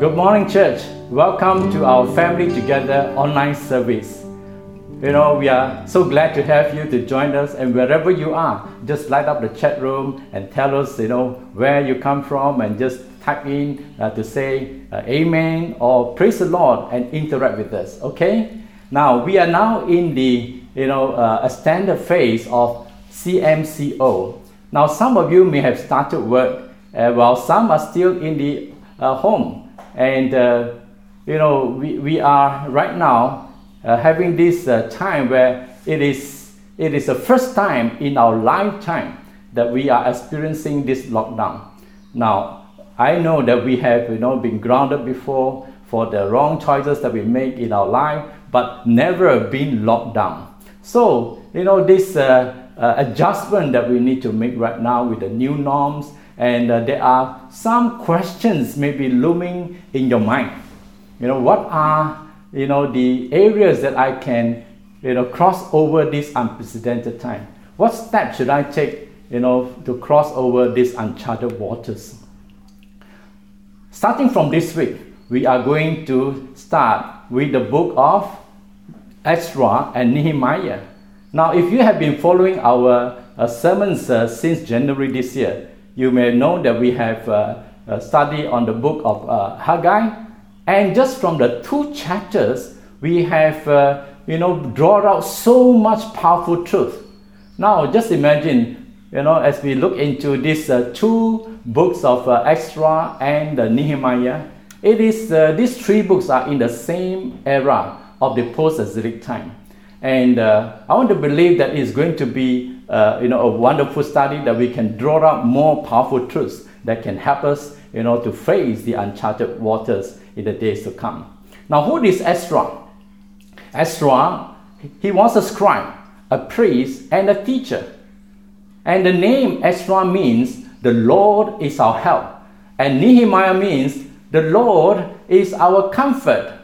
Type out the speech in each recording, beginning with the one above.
Good morning, church. Welcome to our Family Together online service. You know, we are so glad to have you to join us, and wherever you are, just light up the chat room and tell us, you know, where you come from, and just type in uh, to say uh, Amen or Praise the Lord and interact with us. Okay? Now we are now in the you know uh, a standard phase of CMCO. Now some of you may have started work, uh, while some are still in the uh, home and, uh, you know, we, we are right now uh, having this uh, time where it is, it is the first time in our lifetime that we are experiencing this lockdown. Now, I know that we have, you know, been grounded before for the wrong choices that we make in our life, but never been locked down. So, you know, this uh, uh, adjustment that we need to make right now with the new norms and uh, there are some questions maybe looming in your mind. You know, what are you know the areas that I can you know cross over this unprecedented time? What steps should I take you know to cross over these uncharted waters? Starting from this week, we are going to start with the book of Ezra and Nehemiah. Now, if you have been following our uh, sermons uh, since January this year, you may know that we have uh, a study on the book of uh, Haggai, and just from the two chapters, we have uh, you know drawn out so much powerful truth. Now, just imagine, you know, as we look into these uh, two books of uh, Ezra and Nehemiah, it is uh, these three books are in the same era of the post-exilic time, and I want to believe that it's going to be uh, you know, a wonderful study that we can draw out more powerful truths that can help us, you know, to face the uncharted waters in the days to come. Now, who is Ezra? Ezra, he was a scribe, a priest, and a teacher. And the name Ezra means the Lord is our help. And Nehemiah means the Lord is our comfort.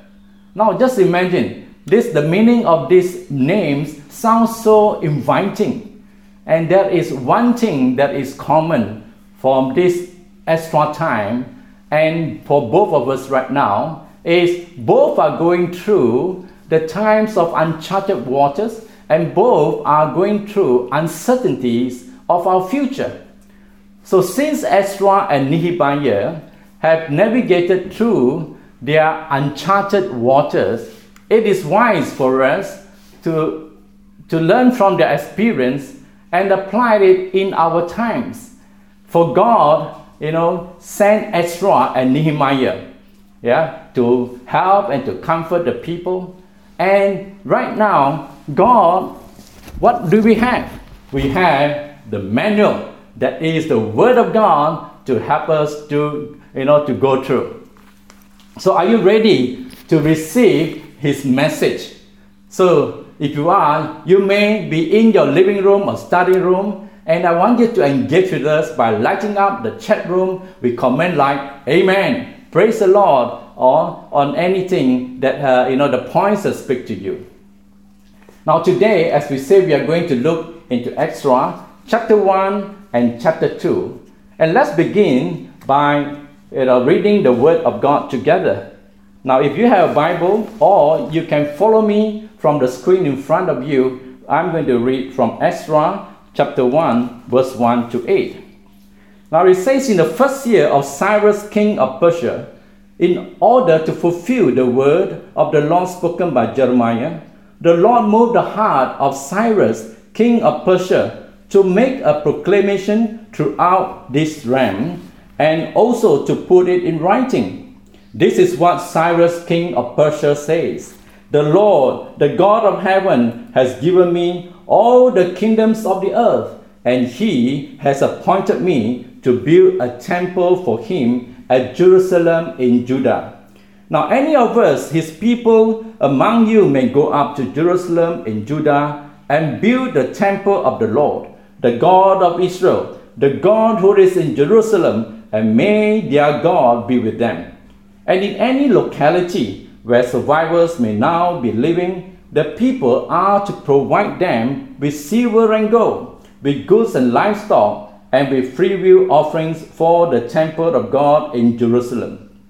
Now just imagine this the meaning of these names sounds so inviting. And there is one thing that is common from this Ezra time and for both of us right now is both are going through the times of uncharted waters and both are going through uncertainties of our future. So since Ezra and Nehemiah have navigated through their uncharted waters, it is wise for us to, to learn from their experience and apply it in our times. For God, you know, sent Ezra and Nehemiah, yeah, to help and to comfort the people. And right now, God, what do we have? We have the manual that is the Word of God to help us to, you know, to go through. So, are you ready to receive His message? So, if you are, you may be in your living room or study room, and I want you to engage with us by lighting up the chat room with comment like Amen, Praise the Lord, or on anything that uh, you know the points that speak to you. Now today, as we say, we are going to look into Ezra chapter one and chapter two, and let's begin by you know, reading the Word of God together. Now, if you have a Bible, or you can follow me from the screen in front of you, I'm going to read from Ezra chapter 1, verse 1 to 8. Now it says, In the first year of Cyrus, king of Persia, in order to fulfill the word of the Lord spoken by Jeremiah, the Lord moved the heart of Cyrus, king of Persia, to make a proclamation throughout this realm and also to put it in writing. This is what Cyrus, king of Persia, says the Lord, the God of heaven, has given me all the kingdoms of the earth, and he has appointed me to build a temple for him at Jerusalem in Judah. Now, any of us, his people among you, may go up to Jerusalem in Judah and build the temple of the Lord, the God of Israel, the God who is in Jerusalem, and may their God be with them. And in any locality, where survivors may now be living, the people are to provide them with silver and gold, with goods and livestock, and with freewill offerings for the temple of God in Jerusalem.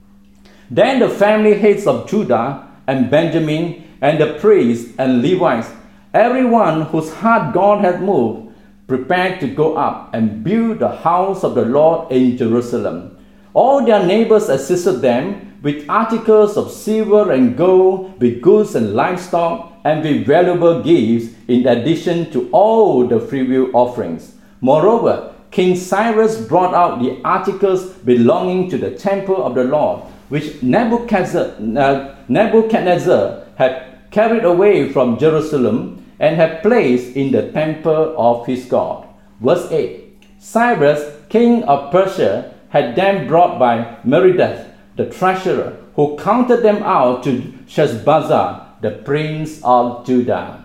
Then the family heads of Judah and Benjamin and the priests and Levites, everyone whose heart God had moved, prepared to go up and build the house of the Lord in Jerusalem. All their neighbors assisted them with articles of silver and gold, with goods and livestock, and with valuable gifts, in addition to all the freewill offerings. Moreover, King Cyrus brought out the articles belonging to the temple of the Lord, which Nebuchadnezzar, uh, Nebuchadnezzar had carried away from Jerusalem and had placed in the temple of his God. Verse 8 Cyrus, king of Persia, had them brought by Merodach, the treasurer, who counted them out to Sheshbazzar, the prince of Judah.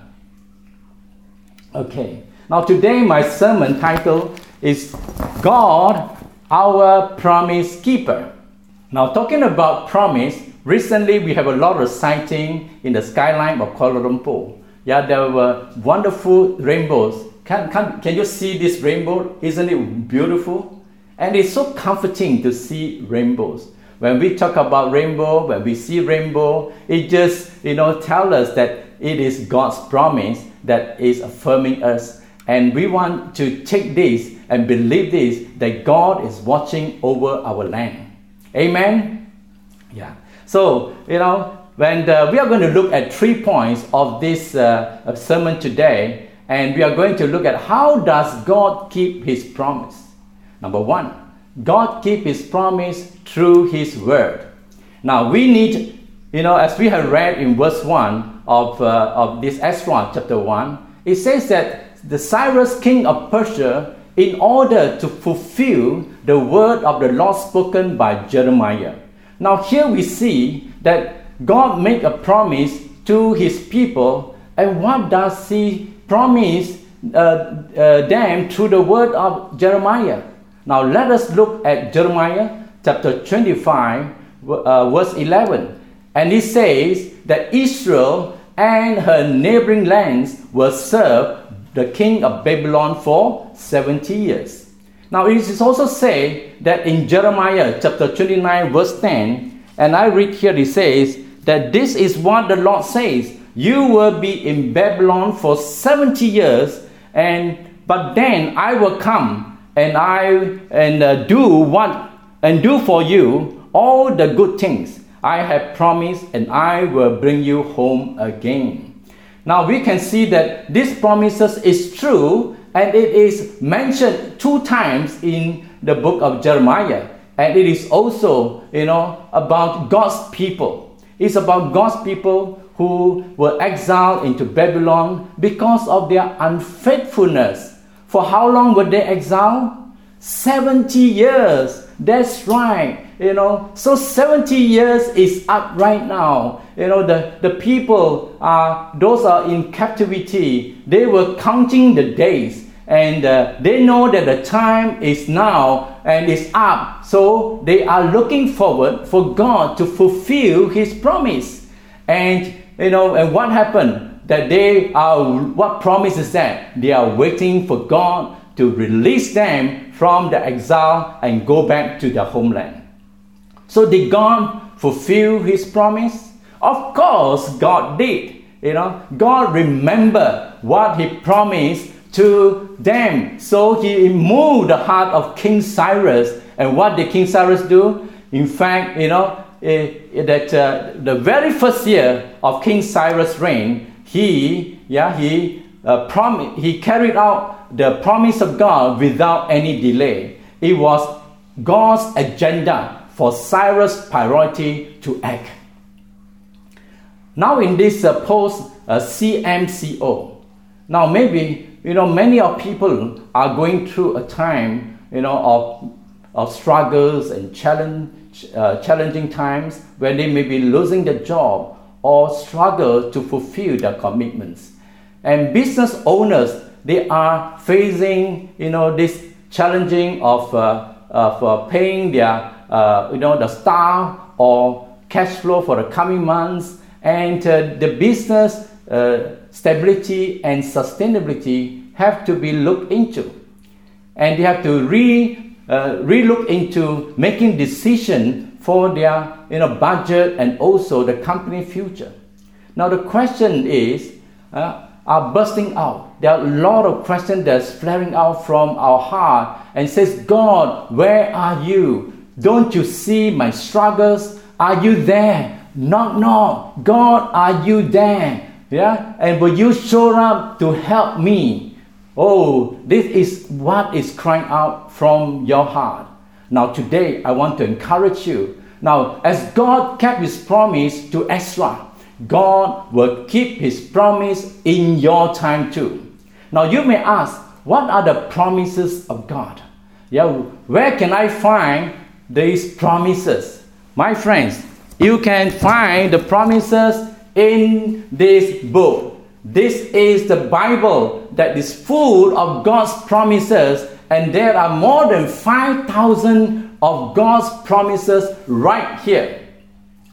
Okay, now today my sermon title is God, our promise keeper. Now, talking about promise, recently we have a lot of sighting in the skyline of Kuala Lumpur. Yeah, there were wonderful rainbows. Can, can, can you see this rainbow? Isn't it beautiful? And it's so comforting to see rainbows. When we talk about rainbow, when we see rainbow, it just, you know, tell us that it is God's promise that is affirming us. And we want to take this and believe this that God is watching over our land. Amen? Yeah. So, you know, when the, we are going to look at three points of this uh, sermon today, and we are going to look at how does God keep his promise. Number one, God keep his promise through his word. Now we need, you know, as we have read in verse 1 of, uh, of this Ezra chapter 1, it says that the Cyrus king of Persia in order to fulfill the word of the Lord spoken by Jeremiah. Now, here we see that God made a promise to his people, and what does he promise uh, uh, them through the word of Jeremiah? Now, let us look at Jeremiah chapter 25, uh, verse 11. And it says that Israel and her neighboring lands will serve the king of Babylon for 70 years. Now it is also said that in Jeremiah chapter 29 verse 10, and I read here it says that this is what the Lord says, you will be in Babylon for 70 years and but then I will come and I and uh, do what and do for you all the good things I have promised and I will bring you home again. Now we can see that this promises is true and it is mentioned two times in the book of Jeremiah and it is also you know about God's people. It's about God's people who were exiled into Babylon because of their unfaithfulness. For how long were they exiled? 70 years. That's right. You know, so 70 years is up right now. You know, the, the people are, those are in captivity. They were counting the days and uh, they know that the time is now and is up. So they are looking forward for God to fulfill His promise. And you know, and what happened? That they are what promise is that? They are waiting for God to release them from the exile and go back to their homeland. So did God fulfill his promise? Of course, God did. You know, God remembered what he promised to them. So he moved the heart of King Cyrus. And what did King Cyrus do? In fact, you know, eh, that uh, the very first year of King Cyrus' reign, he, yeah, he uh, prom- he carried out the promise of God without any delay. It was God's agenda for Cyrus' priority to act. Now, in this uh, post uh, CMCO, now maybe you know many of people are going through a time you know of, of struggles and challenge, uh, challenging times where they may be losing their job or struggle to fulfill their commitments. And business owners they are facing you know this challenging of, uh, of uh, paying their uh, you know, the staff or cash flow for the coming months and uh, the business uh, stability and sustainability have to be looked into. And they have to re, uh, re-look into making decision for their you know, budget and also the company future. Now the question is, uh, are bursting out. There are a lot of questions that's flaring out from our heart and says, God, where are you? Don't you see my struggles? Are you there? Knock, knock. God, are you there? Yeah? And will you show up to help me? Oh, this is what is crying out from your heart. Now, today, I want to encourage you. Now, as God kept his promise to Ezra, God will keep his promise in your time too. Now, you may ask, what are the promises of God? Yeah, where can I find these promises? My friends, you can find the promises in this book. This is the Bible that is full of God's promises, and there are more than 5,000 of God's promises right here.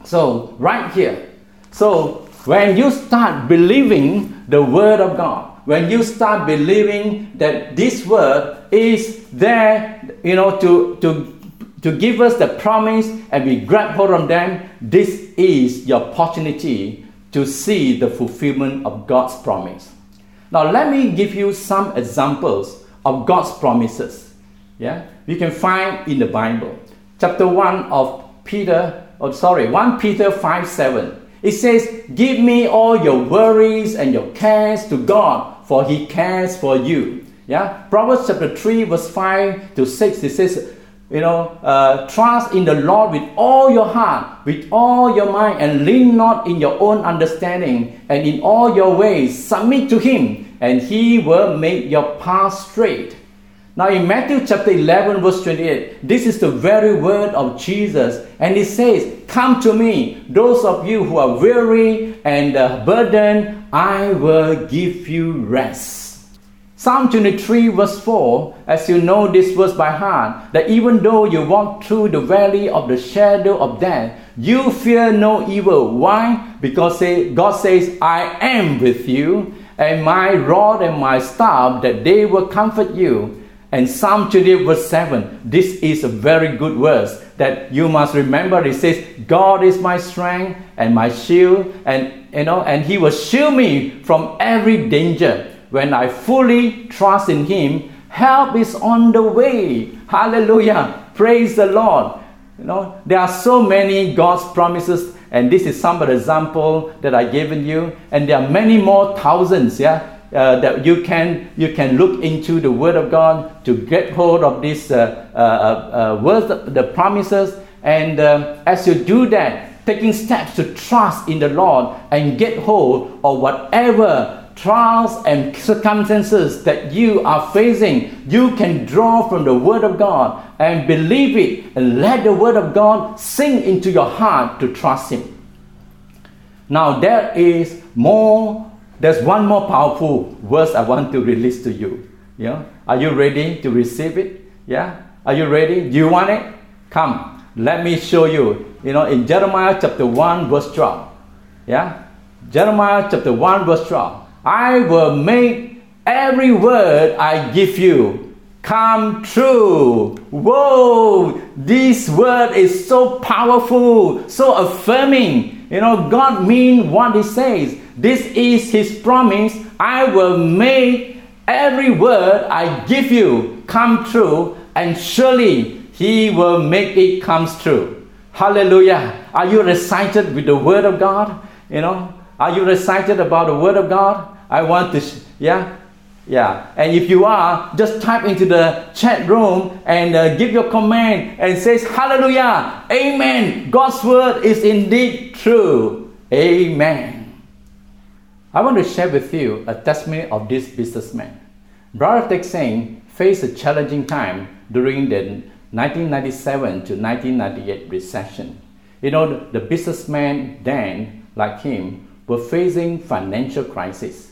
So, right here. So, when you start believing the Word of God, when you start believing that this Word is there, you know, to, to to give us the promise and we grab hold of them, this is your opportunity to see the fulfillment of God's promise. Now, let me give you some examples of God's promises. Yeah, you can find in the Bible, chapter 1 of Peter, oh, sorry, 1 Peter 5 7. It says, Give me all your worries and your cares to God, for He cares for you. Yeah, Proverbs chapter 3, verse 5 to 6, it says, you know, uh, trust in the Lord with all your heart, with all your mind, and lean not in your own understanding, and in all your ways submit to Him, and He will make your path straight. Now, in Matthew chapter 11, verse 28, this is the very word of Jesus, and He says, Come to me, those of you who are weary and uh, burdened, I will give you rest. Psalm 23, verse 4, as you know this verse by heart, that even though you walk through the valley of the shadow of death, you fear no evil. Why? Because God says, I am with you, and my rod and my staff, that they will comfort you. And Psalm 28, verse 7, this is a very good verse that you must remember. It says, God is my strength and my shield, and you know, and He will shield me from every danger when I fully trust in Him, help is on the way. Hallelujah. Praise the Lord. You know, there are so many God's promises, and this is some of the example that I've given you, and there are many more thousands, yeah, uh, that you can you can look into the Word of God to get hold of these uh, uh, uh words, the promises, and um, as you do that, taking steps to trust in the Lord and get hold of whatever trials and circumstances that you are facing, you can draw from the Word of God and believe it and let the Word of God sink into your heart to trust Him. Now, there is more, there's one more powerful verse I want to release to you. Yeah? Are you ready to receive it? Yeah? Are you ready? Do you want it? Come, let me show you. You know, in Jeremiah chapter 1, verse 12. Yeah? Jeremiah chapter 1, verse 12. I will make every word I give you come true. Whoa, this word is so powerful, so affirming. You know, God means what He says. This is His promise. I will make every word I give you come true, and surely He will make it come true. Hallelujah. Are you excited with the Word of God? You know, are you excited about the Word of God? I want to, sh- yeah? Yeah. And if you are, just type into the chat room and uh, give your comment and says, Hallelujah, Amen. God's Word is indeed true. Amen. I want to share with you a testimony of this businessman. Brother Tek Singh faced a challenging time during the 1997 to 1998 recession. You know, the businessman then, like him, were facing financial crisis.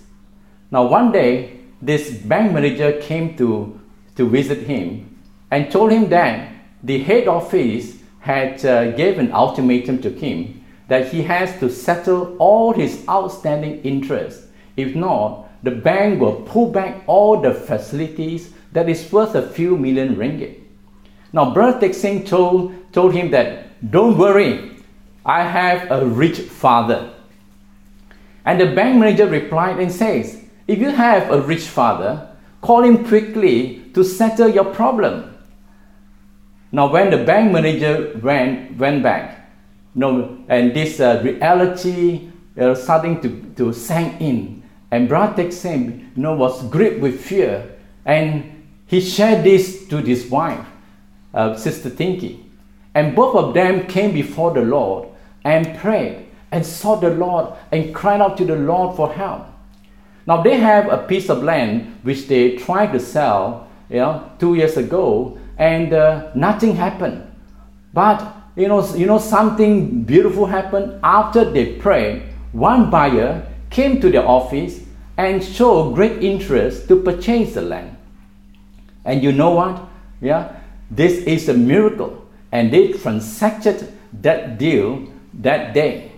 Now, one day, this bank manager came to, to visit him and told him that the head office had uh, given ultimatum to him that he has to settle all his outstanding interest. If not, the bank will pull back all the facilities that is worth a few million ringgit. Now, Brother Singh told, told him that, don't worry, I have a rich father. And the bank manager replied and says, if you have a rich father, call him quickly to settle your problem. Now, when the bank manager went, went back, you know, and this uh, reality uh, starting to, to sink in, and Brother Tek Singh you know, was gripped with fear, and he shared this to his wife, uh, Sister Tinky. And both of them came before the Lord and prayed and sought the Lord and cried out to the Lord for help. Now they have a piece of land which they tried to sell, you know, two years ago, and uh, nothing happened. But you know, you know, something beautiful happened after they prayed. One buyer came to their office and showed great interest to purchase the land. And you know what? Yeah, this is a miracle, and they transacted that deal that day.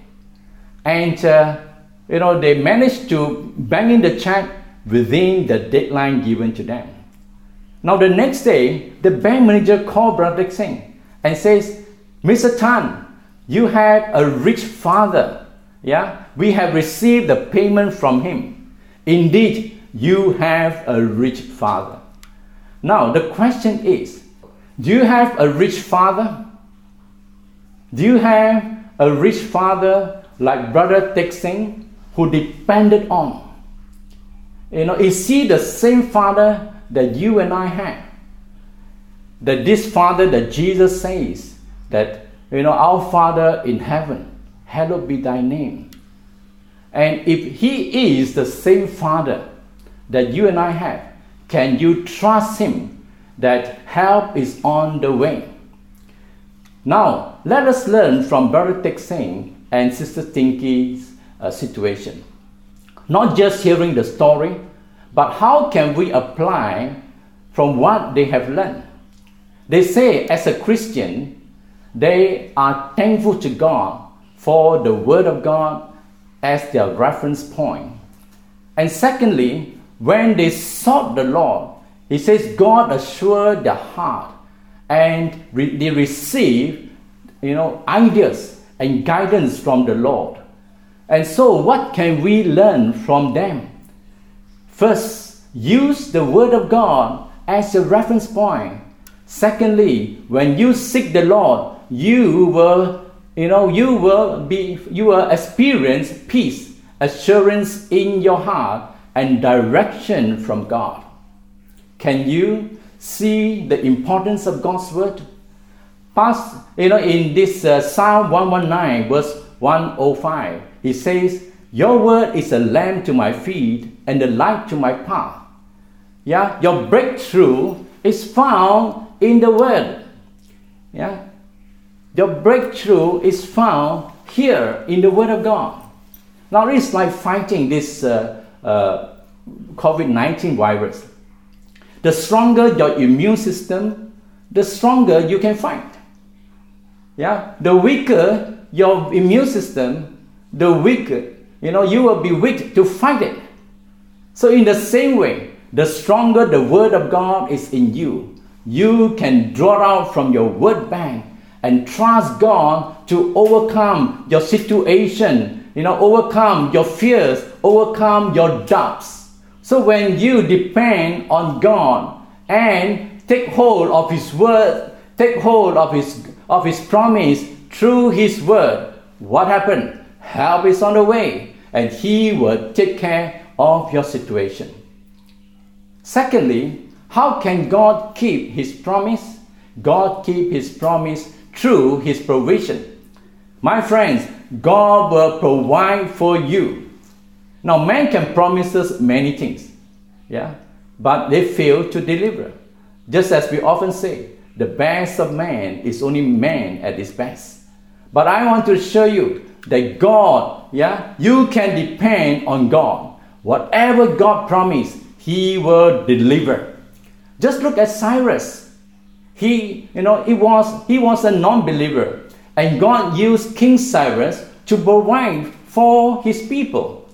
And uh, you know, they managed to bang in the check within the deadline given to them. Now, the next day, the bank manager called Brother Singh and says, Mr. Tan, you have a rich father. Yeah, we have received the payment from him. Indeed, you have a rich father. Now, the question is do you have a rich father? Do you have a rich father like Brother Tek Singh? who depended on. You know, is he the same Father that you and I have? That this Father that Jesus says that, you know, our Father in heaven, hallowed be thy name. And if he is the same Father that you and I have, can you trust him that help is on the way? Now, let us learn from Brother Tek Singh and Sister Tinky's uh, situation. Not just hearing the story, but how can we apply from what they have learned? They say, as a Christian, they are thankful to God for the Word of God as their reference point. And secondly, when they sought the Lord, he says God assured their heart and re- they receive, you know, ideas and guidance from the Lord. And so, what can we learn from them? First, use the Word of God as your reference point. Secondly, when you seek the Lord, you will, you know, you will be, you will experience peace, assurance in your heart, and direction from God. Can you see the importance of God's Word? Past, you know, in this uh, Psalm 119, verse 105, he says, Your word is a lamp to my feet and a light to my path. Yeah, your breakthrough is found in the word. Yeah, your breakthrough is found here in the word of God. Now it's like fighting this uh, uh, COVID 19 virus. The stronger your immune system, the stronger you can fight. Yeah, the weaker your immune system, the weaker, you know, you will be weak to fight it. So, in the same way, the stronger the Word of God is in you, you can draw out from your word bank and trust God to overcome your situation, you know, overcome your fears, overcome your doubts. So, when you depend on God and take hold of His Word, take hold of His, of His promise through His Word, what happened? help is on the way, and He will take care of your situation. Secondly, how can God keep His promise? God keep His promise through His provision. My friends, God will provide for you. Now, man can promise us many things, yeah, but they fail to deliver. Just as we often say, the best of man is only man at his best. But I want to show you that God, yeah, you can depend on God. Whatever God promised, He will deliver. Just look at Cyrus. He, you know, he was he was a non-believer, and God used King Cyrus to provide for his people.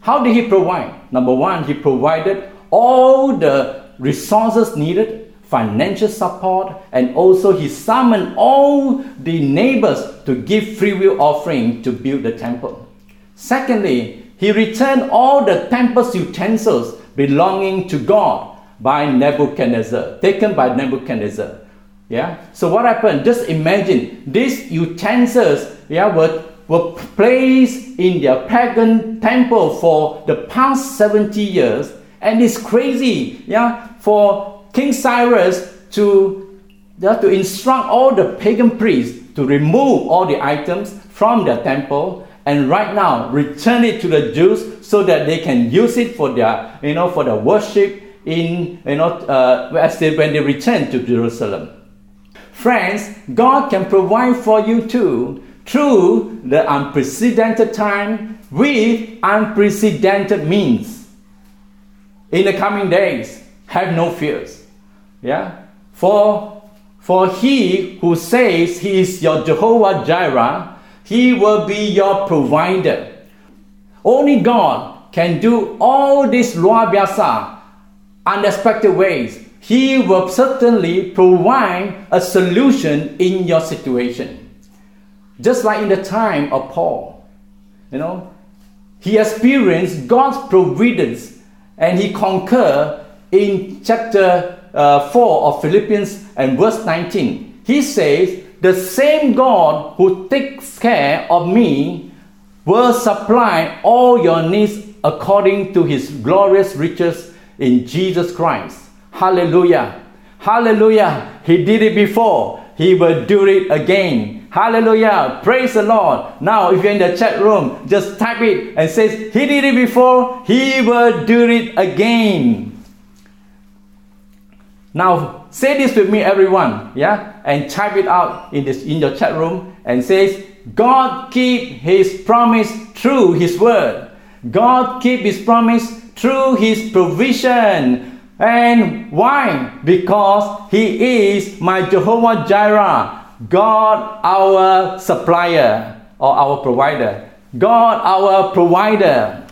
How did he provide? Number one, he provided all the resources needed financial support, and also he summoned all the neighbors to give free will offering to build the temple. Secondly, he returned all the temple's utensils belonging to God by Nebuchadnezzar, taken by Nebuchadnezzar. Yeah. So what happened? Just imagine these utensils, yeah, were, were placed in their pagan temple for the past 70 years, and it's crazy, yeah, for King Cyrus to, to instruct all the pagan priests to remove all the items from the temple and right now return it to the Jews so that they can use it for their, you know, for the worship in, you know, uh, as they, when they return to Jerusalem. Friends, God can provide for you too through the unprecedented time with unprecedented means. In the coming days, have no fears. Yeah? For for he who says he is your Jehovah Jireh, he will be your provider. Only God can do all these luar biasa, unexpected ways. He will certainly provide a solution in your situation. Just like in the time of Paul, you know, he experienced God's providence and he conquered in chapter uh, 4 of Philippians and verse 19. He says, The same God who takes care of me will supply all your needs according to his glorious riches in Jesus Christ. Hallelujah. Hallelujah. He did it before. He will do it again. Hallelujah. Praise the Lord. Now, if you're in the chat room, just type it and says, He did it before. He will do it again. Now, say this with me, everyone. Yeah? And type it out in, this, in your chat room and says, God keep his promise through his word. God keep his promise through his provision. And why? Because He is my Jehovah Jireh, God our supplier or our provider. God our provider.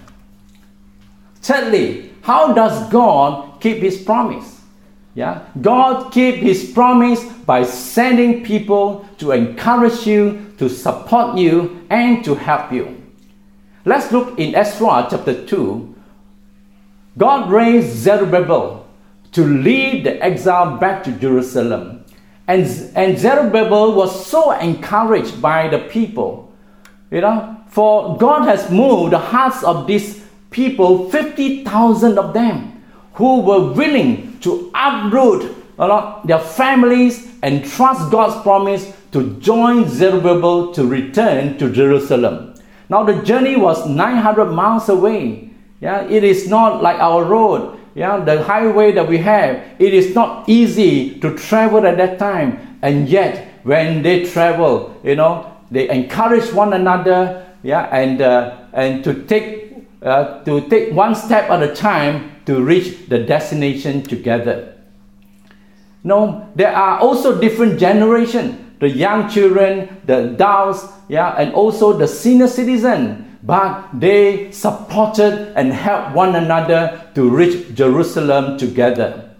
Thirdly, how does God keep His promise? Yeah, God keep His promise by sending people to encourage you, to support you, and to help you. Let's look in Ezra chapter 2, God raised Zerubbabel to lead the exile back to Jerusalem. And, and Zerubbabel was so encouraged by the people, you know, for God has moved the hearts of these people, 50,000 of them, who were willing to uproot know, their families and trust God's promise to join Zerubbabel to return to Jerusalem. Now the journey was 900 miles away yeah, it is not like our road. Yeah, the highway that we have, it is not easy to travel at that time. And yet, when they travel, you know, they encourage one another. Yeah, and uh, and to take uh, to take one step at a time to reach the destination together. No, there are also different generations the young children, the adults, yeah, and also the senior citizen but they supported and helped one another to reach Jerusalem together.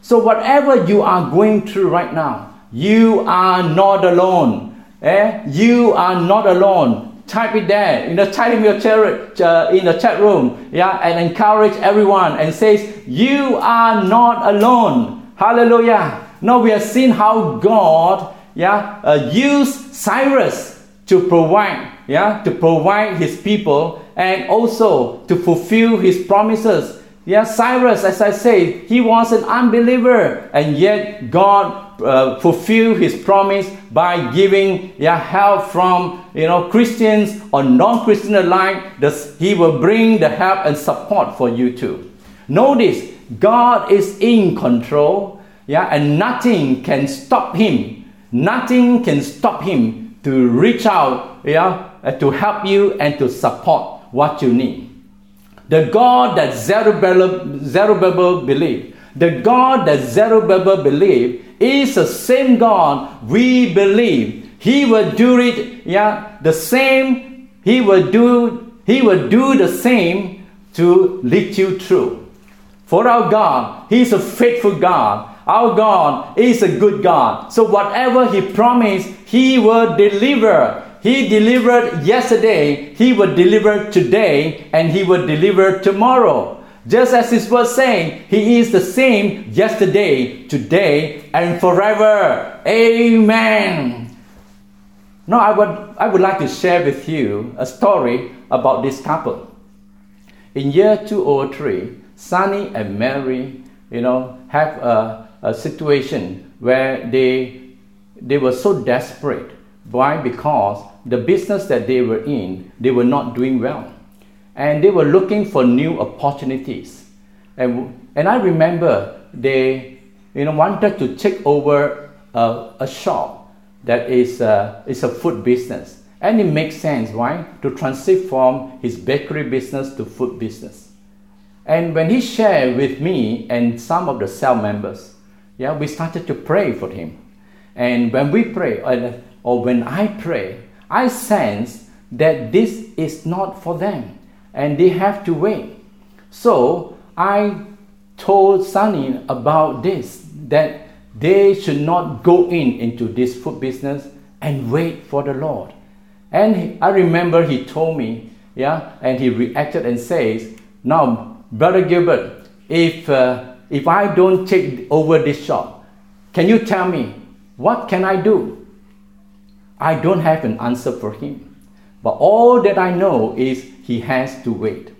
So, whatever you are going through right now, you are not alone. Eh? You are not alone. Type it there in the type in your chat, uh, in the chat room, yeah, and encourage everyone and says, "You are not alone." Hallelujah. Now we have seen how God, yeah, uh, used Cyrus to provide yeah, to provide his people and also to fulfill his promises. Yeah, Cyrus, as I say, he was an unbeliever, and yet God uh, fulfilled his promise by giving yeah, help from you know Christians or non-Christian alike. This, he will bring the help and support for you too. Notice God is in control, yeah, and nothing can stop him. Nothing can stop him to reach out, yeah, uh, to help you and to support what you need. The God that Zerubbabel, Zerubbabel believed, the God that Zerubbabel believed is the same God we believe. He will do it, yeah, the same. He will do, he will do the same to lead you through. For our God, He is a faithful God. Our God is a good God. So whatever He promised, He will deliver. He delivered yesterday, He will deliver today, and He will deliver tomorrow. Just as His word saying, He is the same yesterday, today, and forever. Amen. Now I would, I would like to share with you a story about this couple. In year 203, Sunny and Mary, you know, have a, a situation where they, they were so desperate. Why? Because the business that they were in, they were not doing well. And they were looking for new opportunities. And, and I remember they you know, wanted to take over a, a shop that is a, is a food business. And it makes sense, why? To transform his bakery business to food business. And when he shared with me and some of the cell members, yeah, we started to pray for him. And when we pray, or, or when I pray, I sense that this is not for them and they have to wait. So I told Sunny about this that they should not go in into this food business and wait for the Lord. And I remember he told me, yeah, and he reacted and says, Now, Brother Gilbert, if, uh, if I don't take over this shop, can you tell me what can I do? I don't have an answer for him. But all that I know is he has to wait.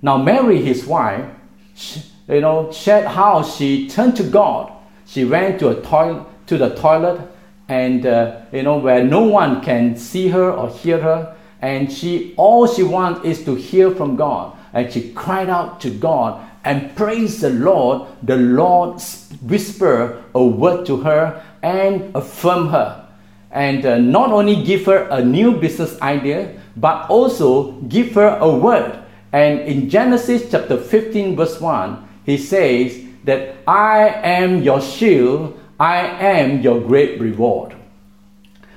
Now, Mary, his wife, you know, shared how she turned to God. She went to a toilet, to the toilet and uh, you know where no one can see her or hear her and she all she wants is to hear from god and she cried out to god and praise the lord the lord whisper a word to her and affirm her and uh, not only give her a new business idea but also give her a word and in genesis chapter 15 verse 1 he says that i am your shield I am your great reward.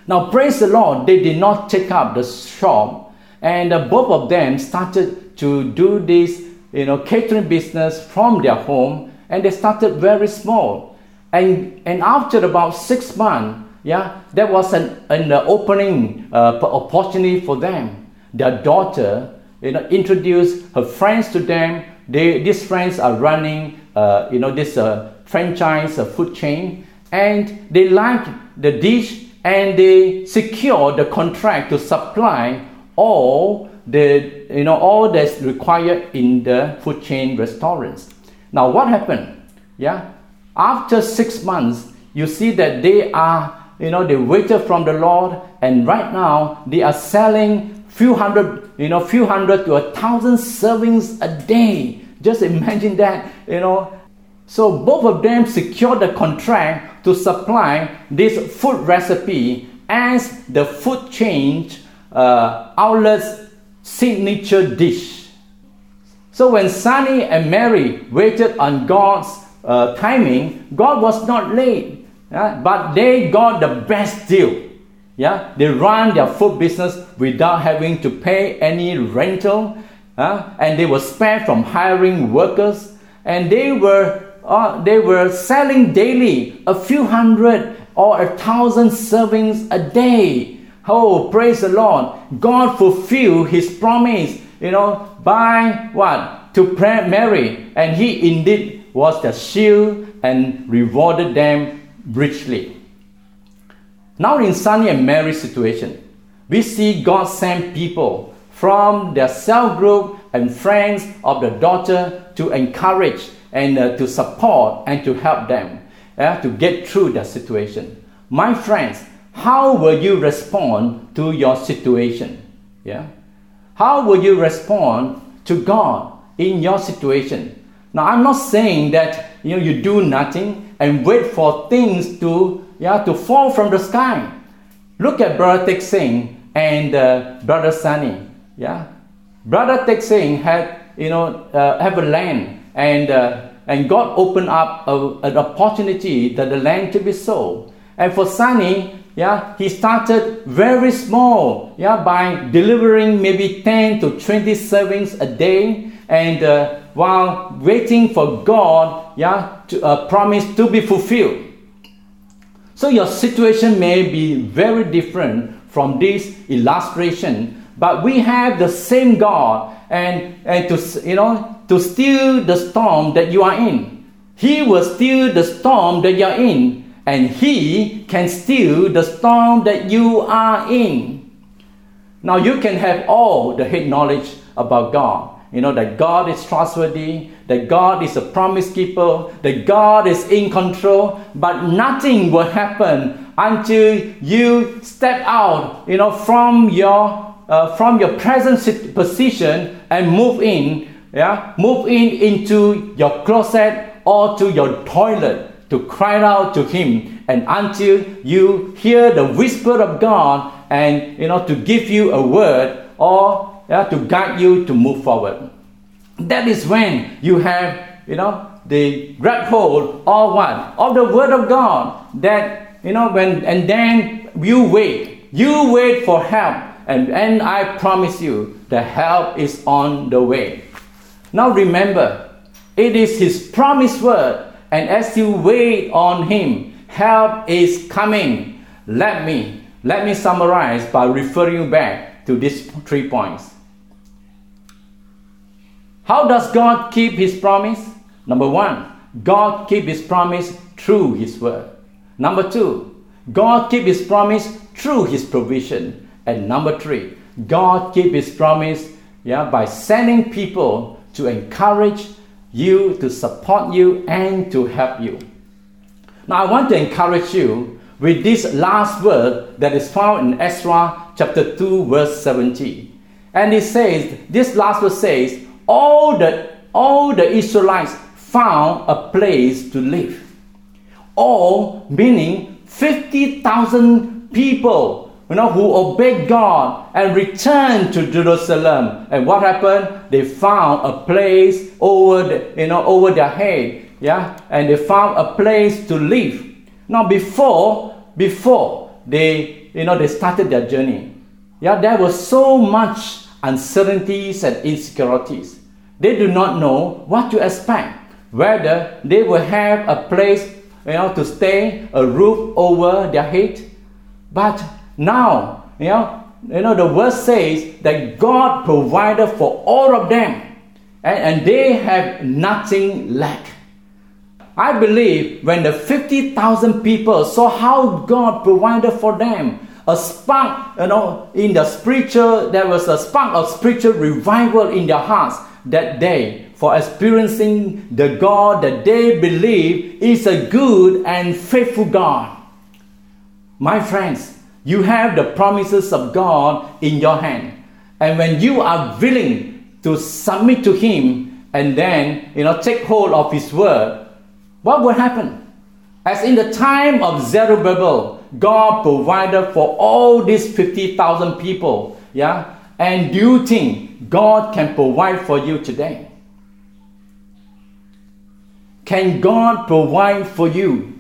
Now, praise the Lord, they did not take up the shop, and both of them started to do this, you know, catering business from their home, and they started very small. And, and after about six months, yeah, there was an, an opening uh, opportunity for them. Their daughter, you know, introduced her friends to them. They, these friends are running, uh, you know, this uh, franchise uh, food chain, and they like the dish and they secure the contract to supply all the you know all that's required in the food chain restaurants. Now what happened? Yeah? After six months you see that they are you know they waited from the lord and right now they are selling few hundred you know few hundred to a thousand servings a day. Just imagine that you know. So both of them secured the contract to supply this food recipe as the food chain uh, outlet's signature dish. So when Sunny and Mary waited on God's uh, timing, God was not late, yeah? but they got the best deal. Yeah, they run their food business without having to pay any rental, and they were spared from hiring workers, and they were uh, they were selling daily a few hundred or a thousand servings a day. Oh, praise the Lord. God fulfilled his promise, you know, by what? To pray Mary. And he indeed was the shield and rewarded them richly. Now, in Sunny and Mary's situation, we see God send people from their cell group and friends of the daughter to encourage and uh, to support and to help them uh, to get through their situation. My friends, how will you respond to your situation? Yeah? How will you respond to God in your situation? Now, I'm not saying that you know you do nothing and wait for things to yeah to fall from the sky. Look at Brother Tek Singh and uh, Brother Sunny. Yeah, Brother Tek Singh had you know uh, have a land and uh, and God opened up a, an opportunity that the land to be sold. And for Sunny, yeah, he started very small, yeah, by delivering maybe 10 to 20 servings a day. And uh, while waiting for God, yeah, to a promise to be fulfilled. So your situation may be very different from this illustration, but we have the same God and, and to you know to still the storm that you are in. He will still the storm that you are in, and he can still the storm that you are in. Now you can have all the head knowledge about God. You know that God is trustworthy, that God is a promise keeper, that God is in control, but nothing will happen until you step out, you know, from your uh, from your present position and move in, yeah, move in into your closet or to your toilet to cry out to Him, and until you hear the whisper of God and you know to give you a word or yeah, to guide you to move forward. That is when you have you know the grab hold or what? Of the word of God that you know when and then you wait. You wait for help. And and I promise you the help is on the way. Now remember it is his promised word. And as you wait on him help is coming. Let me let me summarize by referring you back to these three points. How does God keep his promise? Number one, God keep his promise through his word. Number two, God keep his promise through his provision. And number three, God keep his promise yeah, by sending people to encourage you, to support you, and to help you. Now, I want to encourage you with this last word that is found in Ezra chapter 2, verse 17. And it says, this last verse says, all the all the Israelites found a place to live. All meaning 50,000 people you know, who obeyed God and returned to Jerusalem. And what happened? They found a place over the, you know over their head. Yeah, and they found a place to live. Now before before they you know they started their journey, yeah, there was so much uncertainties and insecurities. They do not know what to expect, whether they will have a place you know to stay, a roof over their head. But now, you know, you know the verse says that God provided for all of them, and, and they have nothing lack. I believe when the 50,000 people saw how God provided for them, a spark, you know, in the spiritual, there was a spark of spiritual revival in their hearts that day for experiencing the God that they believe is a good and faithful God. My friends, you have the promises of God in your hand. And when you are willing to submit to Him and then, you know, take hold of His word, what would happen? As in the time of Zerubbabel, God provided for all these 50,000 people. Yeah? And do you think God can provide for you today? Can God provide for you?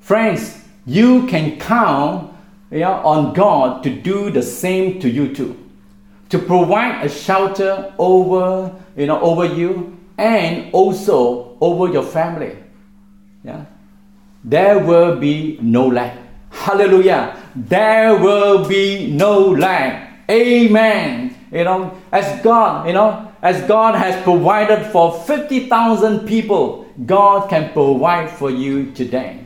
Friends, you can count yeah, on God to do the same to you too. To provide a shelter over, you know, over you and also over your family. Yeah. There will be no lack. Hallelujah. There will be no lack. Amen. You know, as God, you know, as God has provided for 50,000 people, God can provide for you today.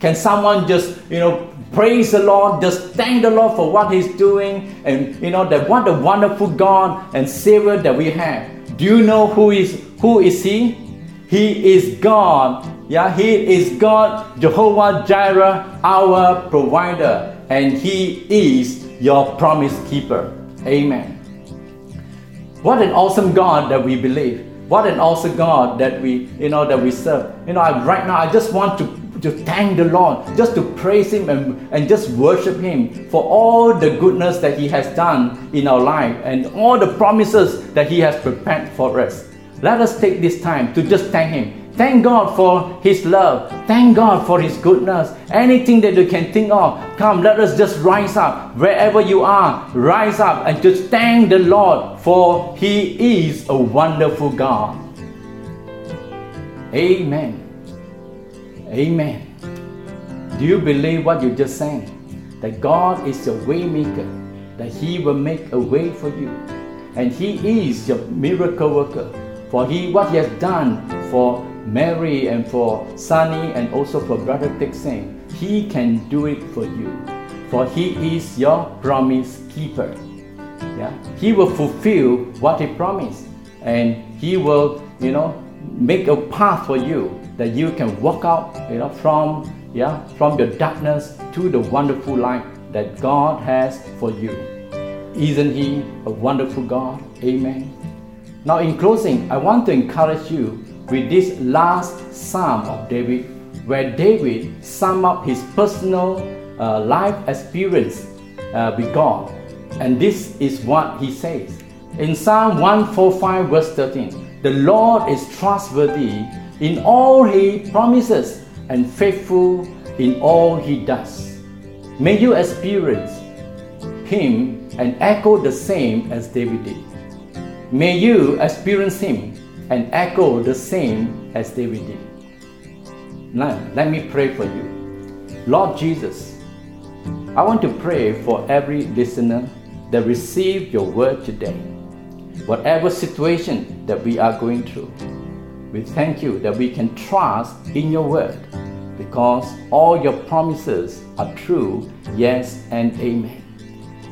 Can someone just, you know, praise the Lord, just thank the Lord for what He's doing, and you know that what a wonderful God and Savior that we have. Do you know who is who is he? He is God. Yeah, he is God, Jehovah Jireh, our provider, and he is your promise keeper. Amen. What an awesome God that we believe. What an awesome God that we, you know, that we serve. You know, I, right now I just want to to thank the Lord, just to praise Him and, and just worship Him for all the goodness that He has done in our life and all the promises that He has prepared for us. Let us take this time to just thank Him. Thank God for His love. Thank God for His goodness. Anything that you can think of, come, let us just rise up. Wherever you are, rise up and just thank the Lord for He is a wonderful God. Amen. Amen. Do you believe what you just sang? That God is your waymaker, that He will make a way for you, and He is your miracle worker. For He what He has done for Mary and for Sunny and also for Brother Texan, He can do it for you. For He is your promise keeper. Yeah? He will fulfill what He promised. And He will, you know, make a path for you that you can walk out, you know, from yeah, from your darkness to the wonderful light that God has for you. Isn't He a wonderful God? Amen. Now, in closing, I want to encourage you with this last psalm of David, where David sum up his personal uh, life experience uh, with God. And this is what he says. In Psalm 145, verse 13, the Lord is trustworthy in all he promises and faithful in all he does. May you experience him and echo the same as David did. May you experience him and echo the same as David did. Now, let me pray for you. Lord Jesus, I want to pray for every listener that received your word today. Whatever situation that we are going through, we thank you that we can trust in your word because all your promises are true, yes and amen.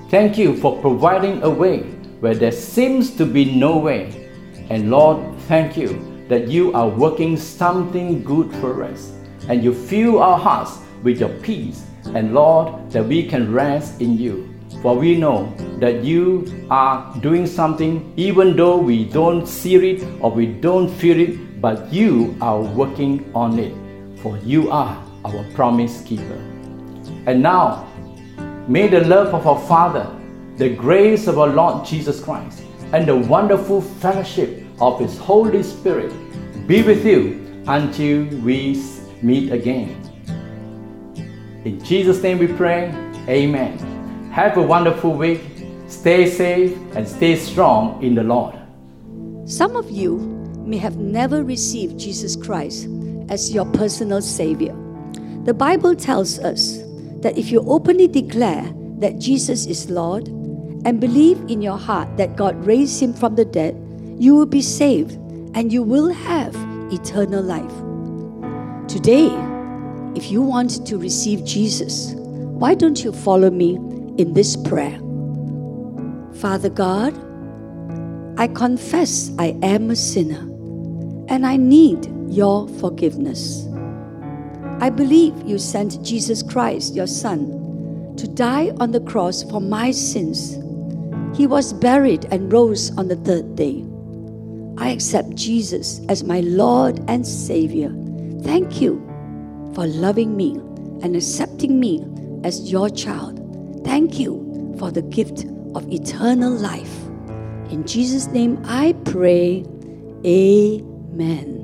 Thank you for providing a way where there seems to be no way and Lord, thank you that you are working something good for us and you fill our hearts with your peace. And Lord, that we can rest in you. For we know that you are doing something even though we don't see it or we don't feel it, but you are working on it. For you are our promise keeper. And now, may the love of our Father, the grace of our Lord Jesus Christ, and the wonderful fellowship of His Holy Spirit be with you until we meet again. In Jesus' name we pray. Amen. Have a wonderful week. Stay safe and stay strong in the Lord. Some of you may have never received Jesus Christ as your personal Savior. The Bible tells us that if you openly declare that Jesus is Lord and believe in your heart that God raised him from the dead, you will be saved and you will have eternal life. Today, if you want to receive Jesus, why don't you follow me in this prayer? Father God, I confess I am a sinner and I need your forgiveness. I believe you sent Jesus Christ, your Son, to die on the cross for my sins. He was buried and rose on the third day. I accept Jesus as my Lord and Savior. Thank you for loving me and accepting me as your child. Thank you for the gift of eternal life. In Jesus' name I pray. Amen.